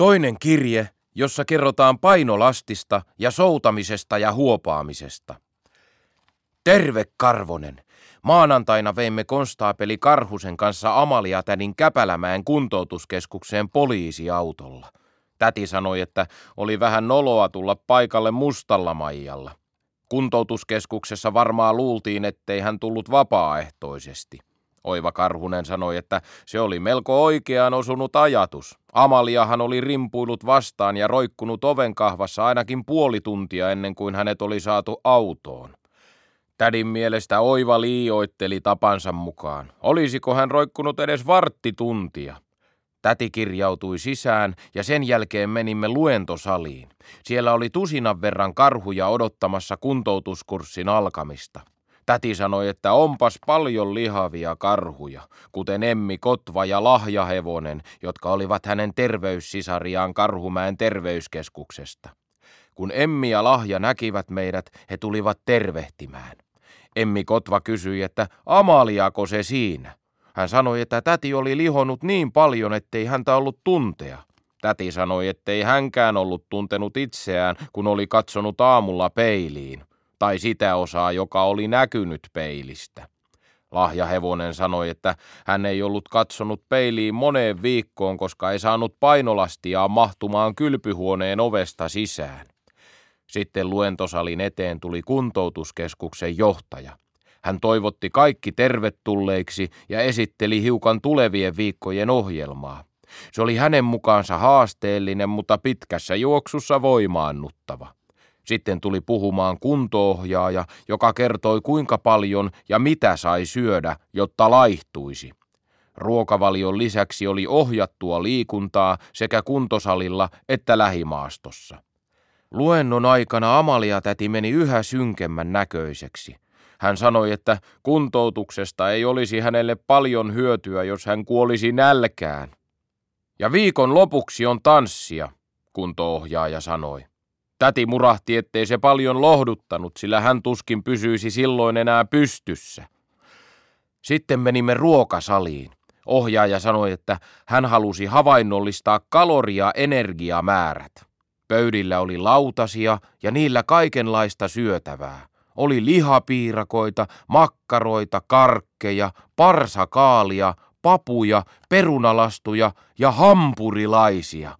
Toinen kirje, jossa kerrotaan painolastista ja soutamisesta ja huopaamisesta. Terve Karvonen! Maanantaina veimme konstaapeli Karhusen kanssa Amalia-tädin Käpälämäen kuntoutuskeskukseen poliisiautolla. Täti sanoi, että oli vähän noloa tulla paikalle mustalla maijalla. Kuntoutuskeskuksessa varmaan luultiin, ettei hän tullut vapaaehtoisesti. Oiva Karhunen sanoi, että se oli melko oikeaan osunut ajatus. Amaliahan oli rimpuillut vastaan ja roikkunut ovenkahvassa ainakin puoli tuntia ennen kuin hänet oli saatu autoon. Tädin mielestä Oiva liioitteli tapansa mukaan. Olisiko hän roikkunut edes varttituntia? Täti kirjautui sisään ja sen jälkeen menimme luentosaliin. Siellä oli tusinan verran karhuja odottamassa kuntoutuskurssin alkamista. Täti sanoi, että onpas paljon lihavia karhuja, kuten Emmi Kotva ja Lahjahevonen, jotka olivat hänen terveyssisariaan Karhumäen terveyskeskuksesta. Kun Emmi ja Lahja näkivät meidät, he tulivat tervehtimään. Emmi Kotva kysyi, että Amaliako se siinä? Hän sanoi, että täti oli lihonut niin paljon, ettei häntä ollut tuntea. Täti sanoi, ettei hänkään ollut tuntenut itseään, kun oli katsonut aamulla peiliin, tai sitä osaa, joka oli näkynyt peilistä. Lahjahevonen sanoi, että hän ei ollut katsonut peiliin moneen viikkoon, koska ei saanut painolastia mahtumaan kylpyhuoneen ovesta sisään. Sitten luentosalin eteen tuli kuntoutuskeskuksen johtaja. Hän toivotti kaikki tervetulleiksi ja esitteli hiukan tulevien viikkojen ohjelmaa. Se oli hänen mukaansa haasteellinen, mutta pitkässä juoksussa voimaannuttava. Sitten tuli puhumaan kuntoohjaaja, joka kertoi kuinka paljon ja mitä sai syödä, jotta laihtuisi. Ruokavalion lisäksi oli ohjattua liikuntaa sekä kuntosalilla että lähimaastossa. Luennon aikana Amalia täti meni yhä synkemmän näköiseksi. Hän sanoi, että kuntoutuksesta ei olisi hänelle paljon hyötyä, jos hän kuolisi nälkään. Ja viikon lopuksi on tanssia, kuntoohjaaja sanoi. Täti murahti, ettei se paljon lohduttanut, sillä hän tuskin pysyisi silloin enää pystyssä. Sitten menimme ruokasaliin. Ohjaaja sanoi, että hän halusi havainnollistaa kaloria-energiamäärät. Pöydillä oli lautasia ja niillä kaikenlaista syötävää. Oli lihapiirakoita, makkaroita, karkkeja, parsakaalia, papuja, perunalastuja ja hampurilaisia.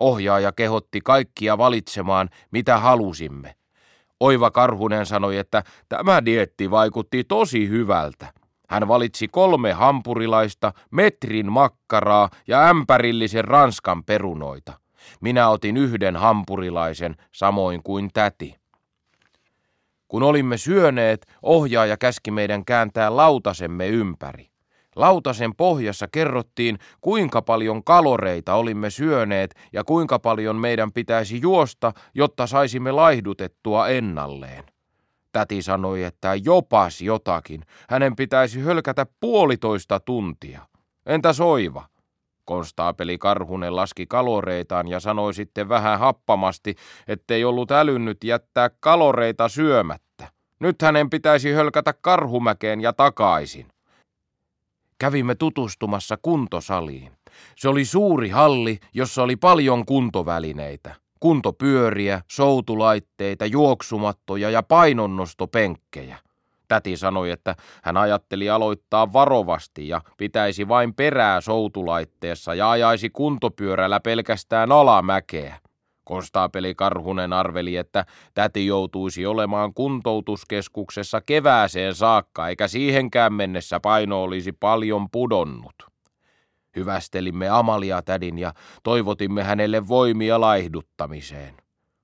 Ohjaaja kehotti kaikkia valitsemaan, mitä halusimme. Oiva Karhunen sanoi, että tämä dietti vaikutti tosi hyvältä. Hän valitsi kolme hampurilaista, metrin makkaraa ja ämpärillisen ranskan perunoita. Minä otin yhden hampurilaisen, samoin kuin täti. Kun olimme syöneet, ohjaaja käski meidän kääntää lautasemme ympäri. Lautasen pohjassa kerrottiin, kuinka paljon kaloreita olimme syöneet ja kuinka paljon meidän pitäisi juosta, jotta saisimme laihdutettua ennalleen. Täti sanoi, että jopas jotakin. Hänen pitäisi hölkätä puolitoista tuntia. Entä soiva? Konstaapeli Karhunen laski kaloreitaan ja sanoi sitten vähän happamasti, ettei ollut älynnyt jättää kaloreita syömättä. Nyt hänen pitäisi hölkätä karhumäkeen ja takaisin. Kävimme tutustumassa kuntosaliin. Se oli suuri halli, jossa oli paljon kuntovälineitä. Kuntopyöriä, soutulaitteita, juoksumattoja ja painonnostopenkkejä. Täti sanoi, että hän ajatteli aloittaa varovasti ja pitäisi vain perää soutulaitteessa ja ajaisi kuntopyörällä pelkästään alamäkeä. Konstaapeli Karhunen arveli, että täti joutuisi olemaan kuntoutuskeskuksessa kevääseen saakka, eikä siihenkään mennessä paino olisi paljon pudonnut. Hyvästelimme Amalia tädin ja toivotimme hänelle voimia laihduttamiseen.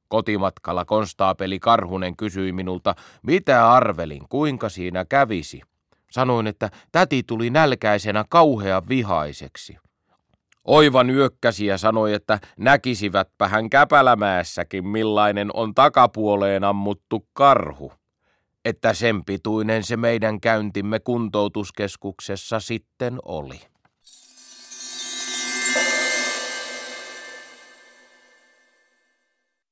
Kotimatkalla konstaapeli Karhunen kysyi minulta, mitä arvelin, kuinka siinä kävisi. Sanoin, että täti tuli nälkäisenä kauhea vihaiseksi. Oivan nyökkäsi ja sanoi, että näkisivätpä hän Käpälämäessäkin millainen on takapuoleen ammuttu karhu. Että sen pituinen se meidän käyntimme kuntoutuskeskuksessa sitten oli.